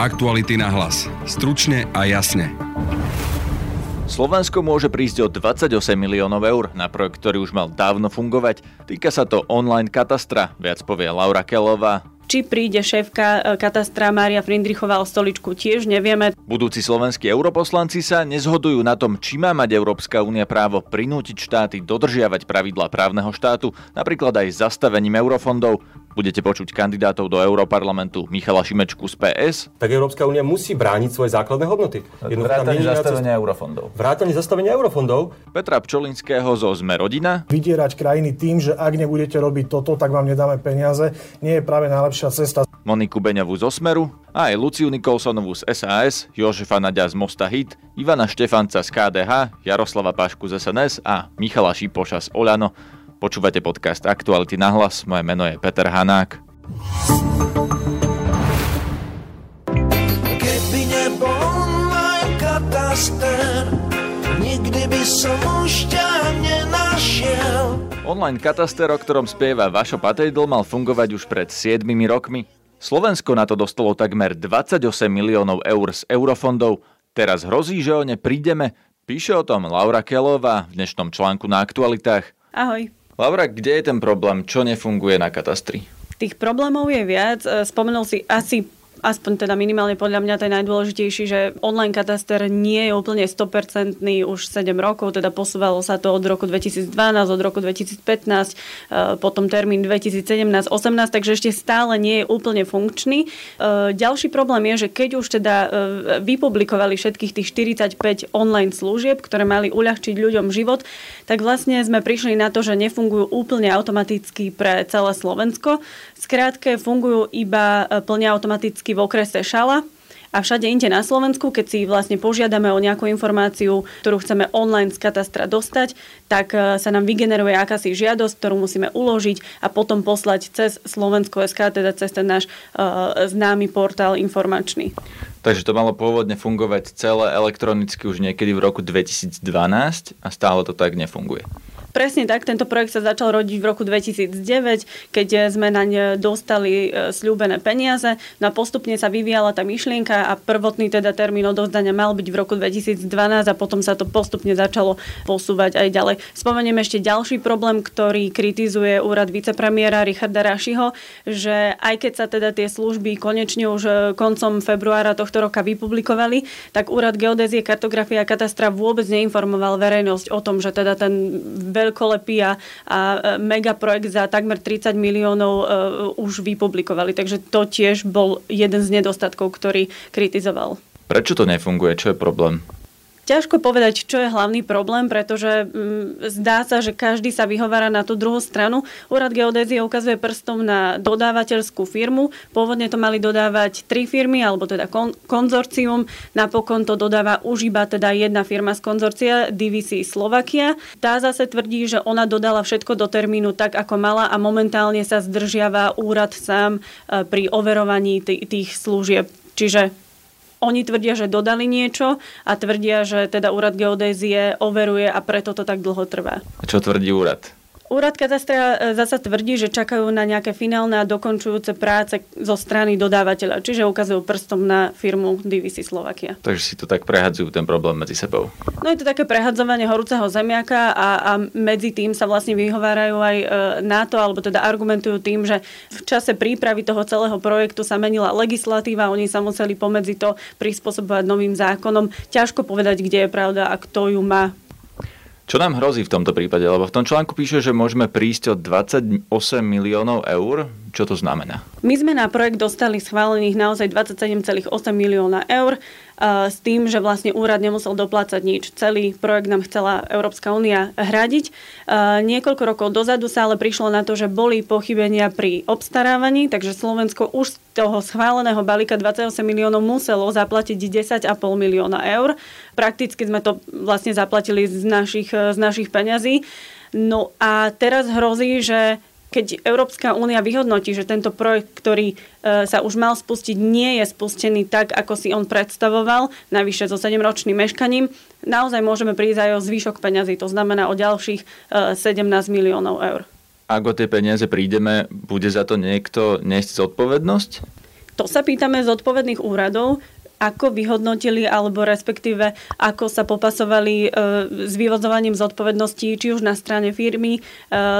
Aktuality na hlas. Stručne a jasne. Slovensko môže prísť o 28 miliónov eur na projekt, ktorý už mal dávno fungovať. Týka sa to online katastra, viac povie Laura Kelová, či príde šéfka e, katastra Mária Frindrichová o stoličku, tiež nevieme. Budúci slovenskí europoslanci sa nezhodujú na tom, či má mať Európska únia právo prinútiť štáty dodržiavať pravidlá právneho štátu, napríklad aj zastavením eurofondov. Budete počuť kandidátov do Európarlamentu Michala Šimečku z PS. Tak Európska únia musí brániť svoje základné hodnoty. Vrátanie zastavenia eurofondov. Vrátanie zastavenia eurofondov. Petra Pčolinského zo Sme rodina. Vydierať krajiny tým, že ak nebudete robiť toto, tak vám nedáme peniaze, nie je práve najlepšia cesta. Moniku Beňovú zo Smeru a aj Luciu Nikolsonovú z SAS, Jožefa Nadia z Mosta Hit, Ivana Štefanca z KDH, Jaroslava Pašku z SNS a Michala Šipoša z Oľano. Počúvate podcast Aktuality na hlas, moje meno je Peter Hanák. Keby nebol online kataster, nikdy by som už ťa nenašiel. Online kataster, o ktorom spieva Vašo Patejdl, mal fungovať už pred 7 rokmi. Slovensko na to dostalo takmer 28 miliónov eur z eurofondov. Teraz hrozí, že o ne prídeme. Píše o tom Laura Kelová v dnešnom článku na aktualitách. Ahoj. Laura, kde je ten problém? Čo nefunguje na katastri? Tých problémov je viac. E, spomenul si asi aspoň teda minimálne podľa mňa ten najdôležitejší, že online kataster nie je úplne 100% už 7 rokov, teda posúvalo sa to od roku 2012, od roku 2015, e, potom termín 2017-18, takže ešte stále nie je úplne funkčný. E, ďalší problém je, že keď už teda e, vypublikovali všetkých tých 45 online služieb, ktoré mali uľahčiť ľuďom život, tak vlastne sme prišli na to, že nefungujú úplne automaticky pre celé Slovensko. Skrátke fungujú iba plne automaticky v okrese Šala a všade inde na Slovensku, keď si vlastne požiadame o nejakú informáciu, ktorú chceme online z katastra dostať, tak e, sa nám vygeneruje akási žiadosť, ktorú musíme uložiť a potom poslať cez Slovensko.sk, teda cez ten náš uh, známy portál informačný. Takže to malo pôvodne fungovať celé elektronicky už niekedy v roku 2012 a stále to tak nefunguje. Presne tak, tento projekt sa začal rodiť v roku 2009, keď sme naň dostali e, sľúbené peniaze. No a postupne sa vyvíjala tá myšlienka a prvotný teda termín odovzdania mal byť v roku 2012 a potom sa to postupne začalo posúvať aj ďalej. Spomeniem ešte ďalší problém, ktorý kritizuje úrad vicepremiéra Richarda Rašiho, že aj keď sa teda tie služby konečne už koncom februára tohto roka vypublikovali, tak úrad geodézie, kartografie a katastra vôbec neinformoval verejnosť o tom, že teda ten veľkolepý a, a megaprojekt za takmer 30 miliónov uh, už vypublikovali. Takže to tiež bol jeden z nedostatkov, ktorý kritizoval. Prečo to nefunguje? Čo je problém? Ťažko povedať, čo je hlavný problém, pretože mm, zdá sa, že každý sa vyhovára na tú druhú stranu. Úrad geodézie ukazuje prstom na dodávateľskú firmu. Pôvodne to mali dodávať tri firmy, alebo teda kon- konzorcium. Napokon to dodáva už iba teda jedna firma z konzorcia, DVC Slovakia. Tá zase tvrdí, že ona dodala všetko do termínu tak, ako mala a momentálne sa zdržiava úrad sám e, pri overovaní t- tých služieb. Čiže oni tvrdia, že dodali niečo a tvrdia, že teda úrad geodézie overuje a preto to tak dlho trvá. A čo tvrdí úrad? Úrad katastra e, zasa tvrdí, že čakajú na nejaké finálne a dokončujúce práce zo strany dodávateľa, čiže ukazujú prstom na firmu DVC Slovakia. Takže si to tak prehadzujú ten problém medzi sebou. No je to také prehadzovanie horúceho zemiaka a, a medzi tým sa vlastne vyhovárajú aj e, na to, alebo teda argumentujú tým, že v čase prípravy toho celého projektu sa menila legislatíva, oni sa museli pomedzi to prispôsobovať novým zákonom. Ťažko povedať, kde je pravda a kto ju má čo nám hrozí v tomto prípade? Lebo v tom článku píše, že môžeme prísť o 28 miliónov eur. Čo to znamená? My sme na projekt dostali schválených naozaj 27,8 milióna eur s tým, že vlastne úrad nemusel doplácať nič. Celý projekt nám chcela Európska únia hradiť. Niekoľko rokov dozadu sa ale prišlo na to, že boli pochybenia pri obstarávaní, takže Slovensko už z toho schváleného balíka 28 miliónov muselo zaplatiť 10,5 milióna eur. Prakticky sme to vlastne zaplatili z našich, z našich peňazí. No a teraz hrozí, že keď Európska únia vyhodnotí, že tento projekt, ktorý e, sa už mal spustiť, nie je spustený tak, ako si on predstavoval, navyše so 7-ročným meškaním, naozaj môžeme prísť aj o zvyšok peňazí, to znamená o ďalších 17 e, miliónov eur. Ak o tie peniaze prídeme, bude za to niekto niesť zodpovednosť? To sa pýtame zodpovedných úradov, ako vyhodnotili alebo respektíve ako sa popasovali e, s vyvozovaním zodpovedností či už na strane firmy e,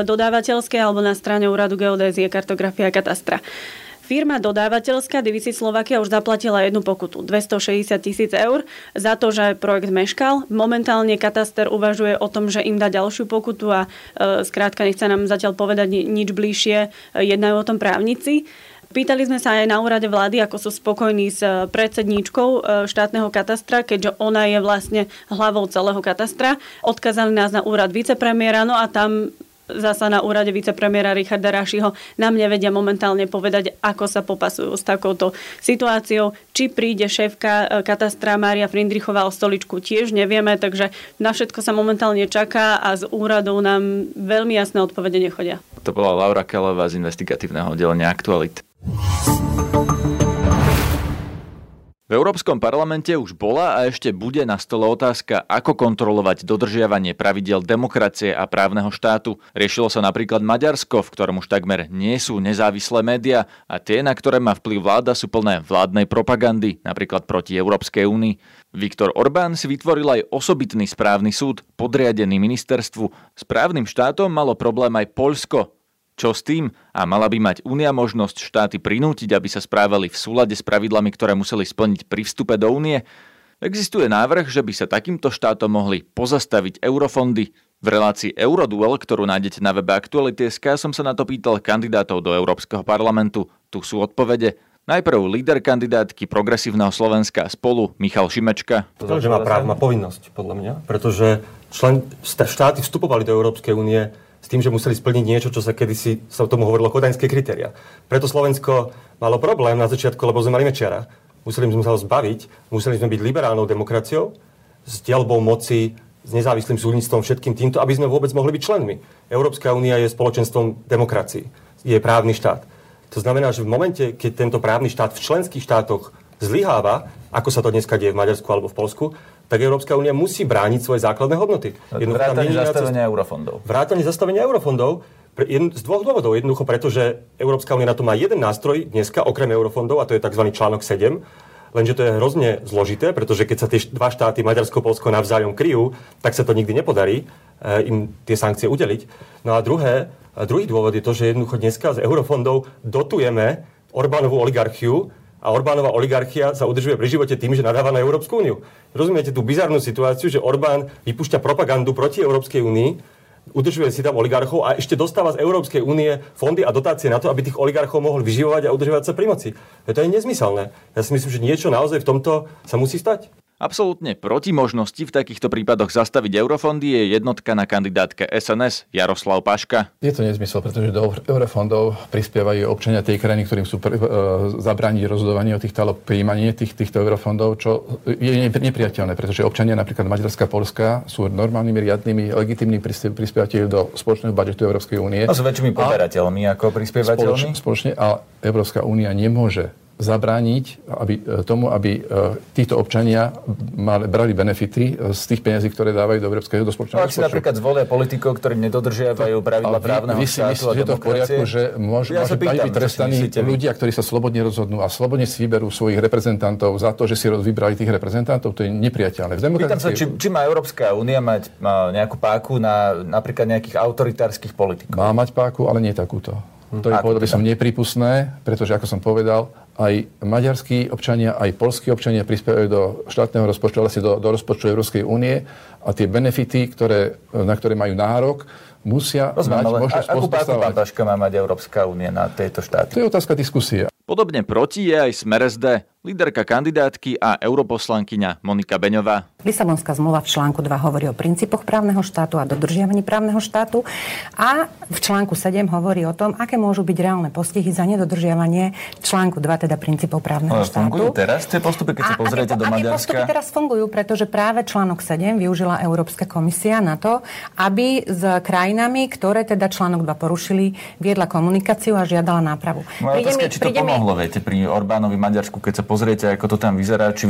dodávateľskej alebo na strane úradu geodézie, kartografia a katastra. Firma dodávateľská Divisi Slovakia už zaplatila jednu pokutu, 260 tisíc eur, za to, že projekt meškal. Momentálne kataster uvažuje o tom, že im dá ďalšiu pokutu a e, skrátka nechce nám zatiaľ povedať nič bližšie, e, jednajú o tom právnici. Pýtali sme sa aj na úrade vlády, ako sú spokojní s e, predsedníčkou e, štátneho katastra, keďže ona je vlastne hlavou celého katastra. Odkázali nás na úrad vicepremiéra, no a tam zasa na úrade vicepremiera Richarda Rašiho nám nevedia momentálne povedať, ako sa popasujú s takouto situáciou. Či príde šéfka e, katastra Mária Frindrichová o stoličku, tiež nevieme, takže na všetko sa momentálne čaká a z úradov nám veľmi jasné odpovede nechodia. To bola Laura Kelová z investigatívneho oddelenia Aktualit. V Európskom parlamente už bola a ešte bude na stole otázka, ako kontrolovať dodržiavanie pravidel demokracie a právneho štátu. Riešilo sa napríklad Maďarsko, v ktorom už takmer nie sú nezávislé médiá a tie, na ktoré má vplyv vláda, sú plné vládnej propagandy, napríklad proti Európskej únii. Viktor Orbán si vytvoril aj osobitný správny súd, podriadený ministerstvu. Správnym štátom malo problém aj Poľsko, čo s tým? A mala by mať Únia možnosť štáty prinútiť, aby sa správali v súlade s pravidlami, ktoré museli splniť pri vstupe do Únie? Existuje návrh, že by sa takýmto štátom mohli pozastaviť eurofondy. V relácii Euroduel, ktorú nájdete na webe Aktuality.sk, som sa na to pýtal kandidátov do Európskeho parlamentu. Tu sú odpovede. Najprv líder kandidátky progresívneho Slovenska spolu Michal Šimečka. To, že má právo, má povinnosť, podľa mňa, pretože člen, štáty vstupovali do Európskej únie s tým, že museli splniť niečo, čo sa kedysi sa tomu hovorilo kodaňské kritéria. Preto Slovensko malo problém na začiatku, lebo sme mali Mečiara. Museli sme sa ho zbaviť, museli sme byť liberálnou demokraciou, s dielbou moci, s nezávislým súdnictvom, všetkým týmto, aby sme vôbec mohli byť členmi. Európska únia je spoločenstvom demokracií, je právny štát. To znamená, že v momente, keď tento právny štát v členských štátoch zlyháva, ako sa to dneska deje v Maďarsku alebo v Polsku, tak Európska únia musí brániť svoje základné hodnoty. Vrátanie zastavenia eurofondov. Vrátanie zastavenia eurofondov z dvoch dôvodov. Jednoducho preto, že Európska únia na to má jeden nástroj dneska, okrem eurofondov, a to je tzv. článok 7, lenže to je hrozne zložité, pretože keď sa tie dva štáty, Maďarsko a Polsko, navzájom kryjú, tak sa to nikdy nepodarí e, im tie sankcie udeliť. No a druhé, druhý dôvod je to, že jednoducho dneska z eurofondov dotujeme Orbánovú oligarchiu, a Orbánova oligarchia sa udržuje pri živote tým, že nadáva na Európsku úniu. Rozumiete tú bizarnú situáciu, že Orbán vypúšťa propagandu proti Európskej únii, udržuje si tam oligarchov a ešte dostáva z Európskej únie fondy a dotácie na to, aby tých oligarchov mohol vyživovať a udržovať sa pri moci. To je nezmyselné. Ja si myslím, že niečo naozaj v tomto sa musí stať. Absolútne proti možnosti v takýchto prípadoch zastaviť eurofondy je jednotka na kandidátke SNS Jaroslav Paška. Je to nezmysel, pretože do eurofondov prispievajú občania tej krajiny, ktorým sú pr- e, zabrániť rozhodovanie o týchto, alebo príjmanie tých, týchto eurofondov, čo je nepriateľné, pretože občania napríklad Maďarská, Polska sú normálnymi, riadnymi, legitimnými prispievateľmi do spoločného budžetu Európskej únie. A sú väčšími poberateľmi ako prispievateľmi. Spoločne, spoločne, a Európska únia nemôže zabrániť aby, e, tomu, aby e, títo občania mali, brali benefity e, z tých peniazí, ktoré dávajú do Európskeho do spoločného Ak si napríklad zvolia politikov, ktorí nedodržiavajú pravidla vy, právneho vy si myslíte, že to v poriadku, že môže, ja môže byť vytrestaní ľudia, ktorí sa slobodne rozhodnú a slobodne si vyberú svojich reprezentantov za to, že si vybrali tých reprezentantov, to je nepriateľné. V Pýtam sa, či, či má Európska únia mať má nejakú páku na napríklad nejakých autoritárskych politikov? Má mať páku, ale nie takúto. To je, povedal by som, teda? nepripustné, pretože, ako som povedal, aj maďarskí občania, aj polskí občania prispievajú do štátneho rozpočtu, ale si do, do rozpočtu Európskej únie a tie benefity, ktoré, na ktoré majú nárok, musia Rozumiem, mať možnosť Akú Paška má mať Európska únia na tejto štáty? To je otázka diskusie. Podobne proti je aj Smer SD, líderka kandidátky a europoslankyňa Monika Beňová. Lisabonská zmluva v článku 2 hovorí o princípoch právneho štátu a dodržiavaní právneho štátu a v článku 7 hovorí o tom, aké môžu byť reálne postihy za nedodržiavanie článku 2, teda princípov právneho Ale štátu. Fungujú teraz tie postupy, keď sa pozriete do Maďarska? postupy teraz fungujú, pretože práve článok 7 využila Európska komisia na to, aby s krajinami, ktoré teda článok 2 porušili, viedla komunikáciu a žiadala nápravu. Moja otázka, či to pomohlo, viete, pri Orbánovi Maďarsku, keď sa pozriete, ako to tam vyzerá, či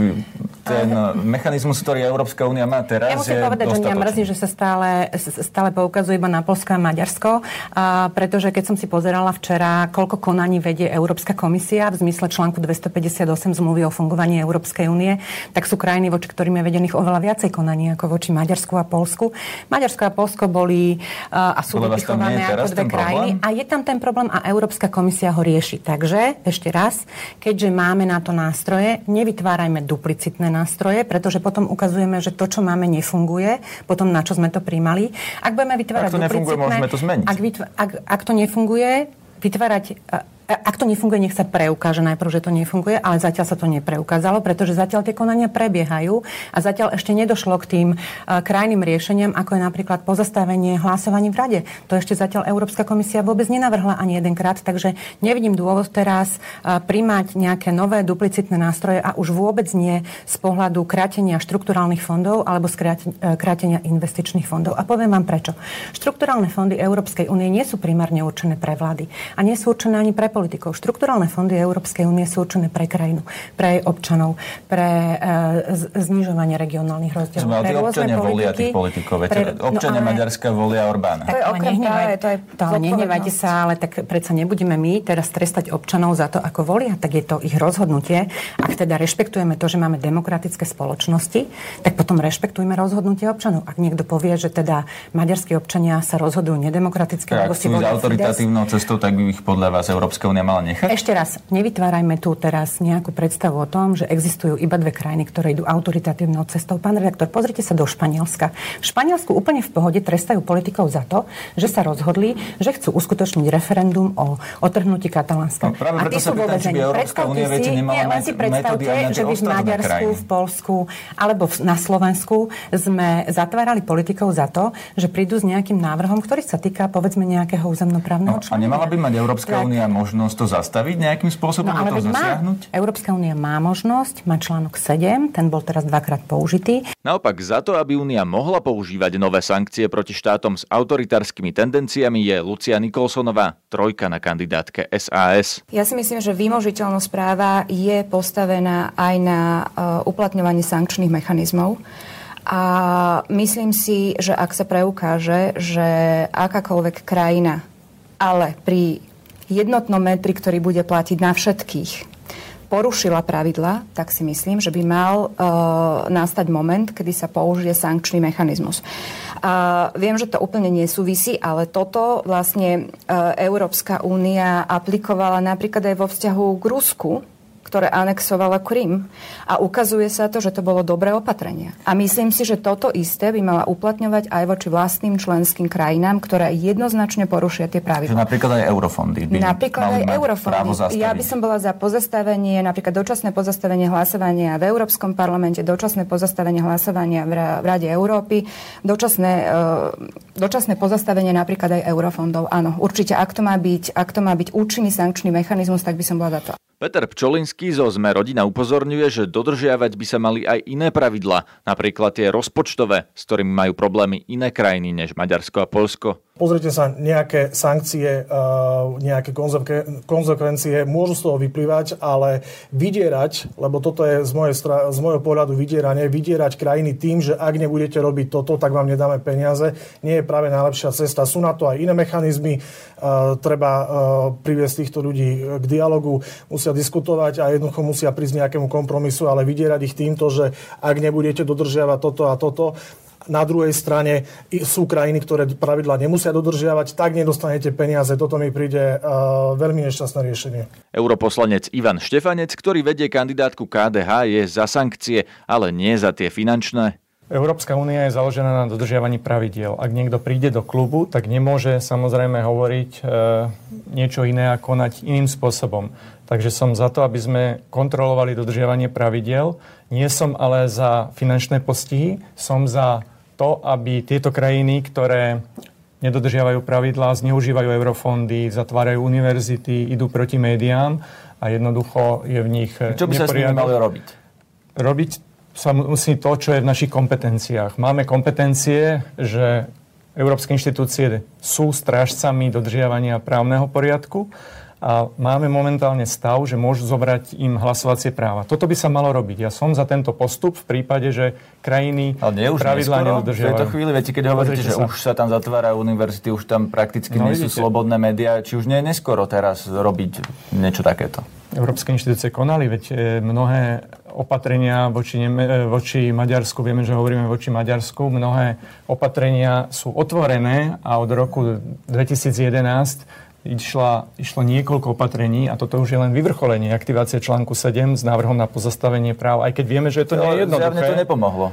ten mechanizmus, ktorý Európska únia má teraz, Ja musím povedať, že mňa mrzí, že sa stále, stále poukazuje iba na Polsko a Maďarsko, a pretože keď som si pozerala včera, koľko konaní vedie Európska komisia v zmysle článku 258 zmluvy o fungovaní Európskej únie, tak sú krajiny, voči ktorým je vedených oveľa viacej konaní ako voči Maďarsku a Polsku. Maďarsko a Polsko boli a sú vypichované ako dve krajiny. A je tam ten problém a Európska komisia ho rieši. Takže, ešte raz, keďže máme na to nástroje, nevytvárajme duplicitné nástroje, pretože potom ukazujeme, že to, čo máme, nefunguje, potom na čo sme to príjmali. Ak budeme vytvárať ak to nefunguje, môžeme to zmeniť. Ak, ak, ak to nefunguje, vytvárať ak to nefunguje, nech sa preukáže najprv, že to nefunguje, ale zatiaľ sa to nepreukázalo, pretože zatiaľ tie konania prebiehajú a zatiaľ ešte nedošlo k tým krajným riešeniam, ako je napríklad pozastavenie hlasovaní v rade. To ešte zatiaľ Európska komisia vôbec nenavrhla ani jedenkrát, takže nevidím dôvod teraz primať nejaké nové duplicitné nástroje a už vôbec nie z pohľadu krátenia štrukturálnych fondov alebo z krátenia investičných fondov. A poviem vám prečo. Štrukturálne fondy Európskej únie nie sú primárne určené pre vlády a nie sú určené ani pre politikov. Štrukturálne fondy Európskej únie sú určené pre krajinu, pre jej občanov, pre e, znižovanie regionálnych rozdielov. Sme pre občania politiky, volia tých politikov. Pre, no, občania no, Maďarska volia Orbána. To je nehnevajte, to je to, nehnevajte sa, ale tak predsa nebudeme my teraz trestať občanov za to, ako volia, tak je to ich rozhodnutie. Ak teda rešpektujeme to, že máme demokratické spoločnosti, tak potom rešpektujme rozhodnutie občanov. Ak niekto povie, že teda maďarskí občania sa rozhodujú nedemokraticky, tak, ak sú autoritatívnou cestou, tak by ich podľa vás Európska únia mala nechať? Ešte raz, nevytvárajme tu teraz nejakú predstavu o tom, že existujú iba dve krajiny, ktoré idú autoritatívnou cestou. Pán redaktor, pozrite sa do Španielska. V Španielsku úplne v pohode trestajú politikov za to, že sa rozhodli, že chcú uskutočniť referendum o otrhnutí Katalánska. No, práve preto sa pýtam, či by Európska únia viete nemala len si predstavte, že by v Maďarsku, v Polsku alebo na Slovensku sme zatvárali politikov za to, že prídu s nejakým návrhom, ktorý sa týka povedzme nejakého územnoprávneho no, A nemala by mať Európska únia možnosť možnosť to zastaviť nejakým spôsobom, no, ale to zasiahnuť? Má, Európska únia má možnosť, má článok 7, ten bol teraz dvakrát použitý. Naopak za to, aby únia mohla používať nové sankcie proti štátom s autoritárskymi tendenciami je Lucia Nikolsonová, trojka na kandidátke SAS. Ja si myslím, že výmožiteľnosť práva je postavená aj na uh, uplatňovanie sankčných mechanizmov. A myslím si, že ak sa preukáže, že akákoľvek krajina ale pri jednotnom metri, ktorý bude platiť na všetkých, porušila pravidla, tak si myslím, že by mal uh, nastať moment, kedy sa použije sankčný mechanizmus. A viem, že to úplne nesúvisí, ale toto vlastne uh, Európska únia aplikovala napríklad aj vo vzťahu k Rusku, ktoré anexovala Krym. A ukazuje sa to, že to bolo dobré opatrenie. A myslím si, že toto isté by mala uplatňovať aj voči vlastným členským krajinám, ktoré jednoznačne porušia tie pravidlá. Napríklad aj eurofondy. By napríklad aj eurofondy. Ja by som bola za pozastavenie, napríklad dočasné pozastavenie hlasovania v Európskom parlamente, dočasné pozastavenie hlasovania v Rade Európy, dočasné, uh, dočasné pozastavenie napríklad aj eurofondov. Áno, určite, ak to má byť, ak to má byť účinný sankčný mechanizmus, tak by som bola za to. Peter Pčolinský zo Sme rodina upozorňuje, že dodržiavať by sa mali aj iné pravidla, napríklad tie rozpočtové, s ktorými majú problémy iné krajiny než Maďarsko a Polsko. Pozrite sa, nejaké sankcie, eh, nejaké konzekvencie môžu z toho vyplývať, ale vydierať, lebo toto je z, mojej, z môjho pohľadu vydieranie, vydierať krajiny tým, že ak nebudete robiť toto, tak vám nedáme peniaze, nie je práve najlepšia cesta. Sú na to aj iné mechanizmy, eh, treba eh, priviesť týchto ľudí k dialogu, musia diskutovať a jednoducho musia prísť nejakému kompromisu, ale vydierať ich týmto, že ak nebudete dodržiavať toto a toto, na druhej strane sú krajiny, ktoré pravidla nemusia dodržiavať, tak nedostanete peniaze. Toto mi príde uh, veľmi nešťastné riešenie. Europoslanec Ivan Štefanec, ktorý vedie kandidátku KDH, je za sankcie, ale nie za tie finančné. Európska únia je založená na dodržiavaní pravidiel. Ak niekto príde do klubu, tak nemôže samozrejme hovoriť e, niečo iné a konať iným spôsobom. Takže som za to, aby sme kontrolovali dodržiavanie pravidiel. Nie som ale za finančné postihy, som za to, aby tieto krajiny, ktoré nedodržiavajú pravidlá, zneužívajú eurofondy, zatvárajú univerzity, idú proti médiám a jednoducho je v nich Čo by sa s nimi mali robiť? Robiť sa musí to, čo je v našich kompetenciách. Máme kompetencie, že európske inštitúcie sú strážcami dodržiavania právneho poriadku a máme momentálne stav, že môžu zobrať im hlasovacie práva. Toto by sa malo robiť. Ja som za tento postup v prípade, že krajiny Ale nie už pravidlá nedodržiavajú. V tejto chvíli, viete, keď hovoríte, že sa. už sa tam zatvárajú univerzity, už tam prakticky no, nie sú slobodné médiá, či už nie je neskoro teraz robiť niečo takéto? Európske inštitúcie konali, veď e, mnohé opatrenia voči, e, voči Maďarsku, vieme, že hovoríme voči Maďarsku, mnohé opatrenia sú otvorené a od roku 2011 išla, išlo niekoľko opatrení a toto už je len vyvrcholenie aktivácie článku 7 s návrhom na pozastavenie práv, aj keď vieme, že to nie je jednoduché. To nepomohlo.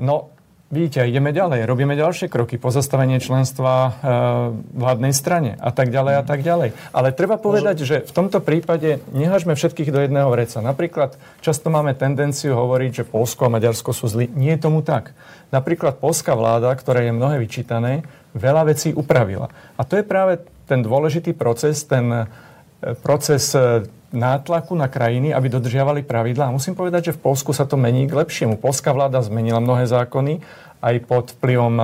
No, Vidíte, ideme ďalej, robíme ďalšie kroky, pozastavenie členstva e, vládnej strane a tak ďalej a tak ďalej. Ale treba povedať, že v tomto prípade nehažme všetkých do jedného vreca. Napríklad často máme tendenciu hovoriť, že Polsko a Maďarsko sú zlí. Nie je tomu tak. Napríklad polská vláda, ktorá je mnohé vyčítané, veľa vecí upravila. A to je práve ten dôležitý proces, ten e, proces e, nátlaku na krajiny, aby dodržiavali pravidlá. A musím povedať, že v Polsku sa to mení k lepšiemu. Polská vláda zmenila mnohé zákony aj pod vplyvom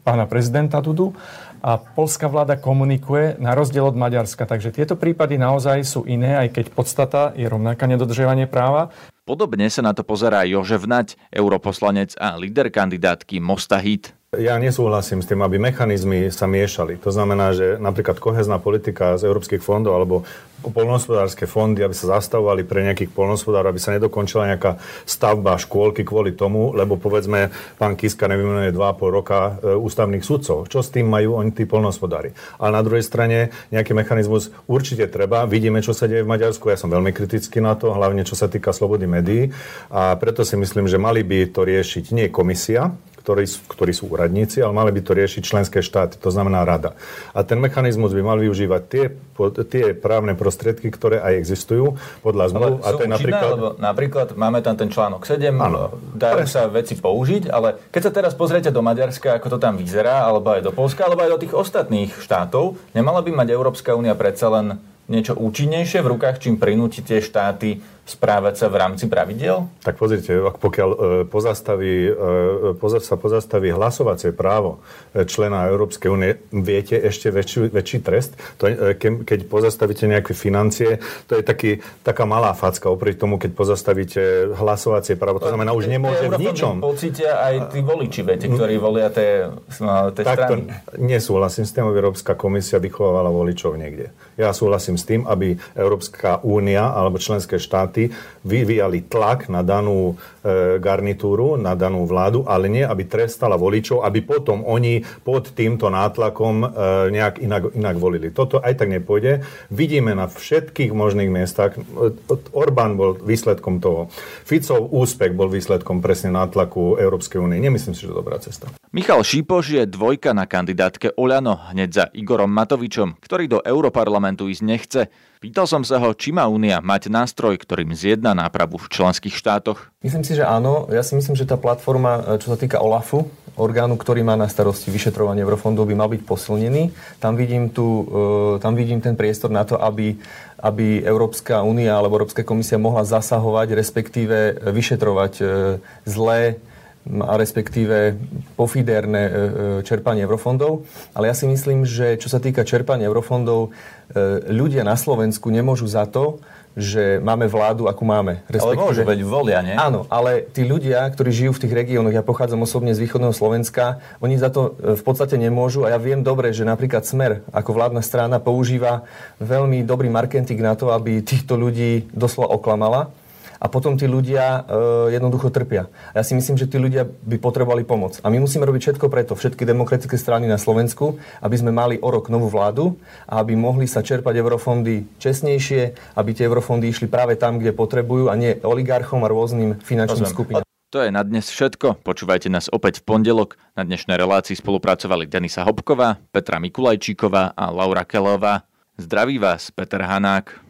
pána prezidenta Dudu a polská vláda komunikuje na rozdiel od Maďarska. Takže tieto prípady naozaj sú iné, aj keď podstata je rovnaká nedodržiavanie práva. Podobne sa na to pozerá Jožef Nať, europoslanec a líder kandidátky Mosta Hit. Ja nesúhlasím s tým, aby mechanizmy sa miešali. To znamená, že napríklad kohezná politika z európskych fondov alebo polnohospodárske fondy, aby sa zastavovali pre nejakých polnohospodárov, aby sa nedokončila nejaká stavba škôlky kvôli tomu, lebo povedzme pán Kiska nevymenuje 2,5 roka e, ústavných sudcov. Čo s tým majú oni tí polnohospodári? Ale na druhej strane nejaký mechanizmus určite treba. Vidíme, čo sa deje v Maďarsku. Ja som veľmi kritický na to, hlavne čo sa týka slobody médií. A preto si myslím, že mali by to riešiť nie komisia, ktorí, ktorí sú úradníci, ale mali by to riešiť členské štáty, to znamená rada. A ten mechanizmus by mal využívať tie, tie právne prostriedky, ktoré aj existujú podľa zmluv. A to je napríklad... Lebo napríklad máme tam ten článok 7, ano, dajú sa veci použiť, ale keď sa teraz pozriete do Maďarska, ako to tam vyzerá, alebo aj do Polska, alebo aj do tých ostatných štátov, nemala by mať Európska únia predsa len niečo účinnejšie v rukách, čím prinúti tie štáty správať sa v rámci pravidel? Tak pozrite, pokiaľ e, pozastaví, e, sa pozastaví hlasovacie právo e, člena Európskej únie, viete ešte väčší, väčší trest? To, keď pozastavíte nejaké financie, to je taký, taká malá facka oproti tomu, keď pozastavíte hlasovacie právo. To znamená, už nemôže v ničom. Pocítia aj tí voliči, viete, ktorí volia tie, tie strany. nesúhlasím s tým, aby Európska komisia vychovávala voličov niekde. Ja súhlasím s tým, aby Európska únia alebo členské štáty štáty vyvíjali tlak na danú e, garnitúru, na danú vládu, ale nie, aby trestala voličov, aby potom oni pod týmto nátlakom e, nejak inak, inak volili. Toto aj tak nepôjde. Vidíme na všetkých možných miestach. Orbán bol výsledkom toho. Ficov úspech bol výsledkom presne nátlaku Európskej únie. Nemyslím si, že to dobrá cesta. Michal Šípoš je dvojka na kandidátke Oľano, hneď za Igorom Matovičom, ktorý do Europarlamentu ísť nechce. Pýtal som sa ho, či má Únia mať nástroj, ktorým zjedná nápravu v členských štátoch. Myslím si, že áno. Ja si myslím, že tá platforma, e, čo sa týka OLAFu, orgánu, ktorý má na starosti vyšetrovanie eurofondov, by mal byť posilnený. Tam vidím, tu, e, tam vidím ten priestor na to, aby, aby Európska únia alebo Európska komisia mohla zasahovať, respektíve vyšetrovať e, zlé a respektíve pofiderné čerpanie eurofondov. Ale ja si myslím, že čo sa týka čerpania eurofondov, ľudia na Slovensku nemôžu za to, že máme vládu, akú máme. Ale môžu, veď volia, nie? Áno, ale tí ľudia, ktorí žijú v tých regiónoch, ja pochádzam osobne z východného Slovenska, oni za to e, v podstate nemôžu a ja viem dobre, že napríklad Smer ako vládna strana používa veľmi dobrý marketing na to, aby týchto ľudí doslova oklamala a potom tí ľudia e, jednoducho trpia. A ja si myslím, že tí ľudia by potrebovali pomoc. A my musíme robiť všetko preto, všetky demokratické strany na Slovensku, aby sme mali o rok novú vládu a aby mohli sa čerpať eurofondy čestnejšie, aby tie eurofondy išli práve tam, kde potrebujú a nie oligarchom a rôznym finančným skupinám. To je na dnes všetko. Počúvajte nás opäť v pondelok. Na dnešnej relácii spolupracovali Denisa Hopková, Petra Mikulajčíková a Laura Kelová. Zdraví vás, Peter Hanák.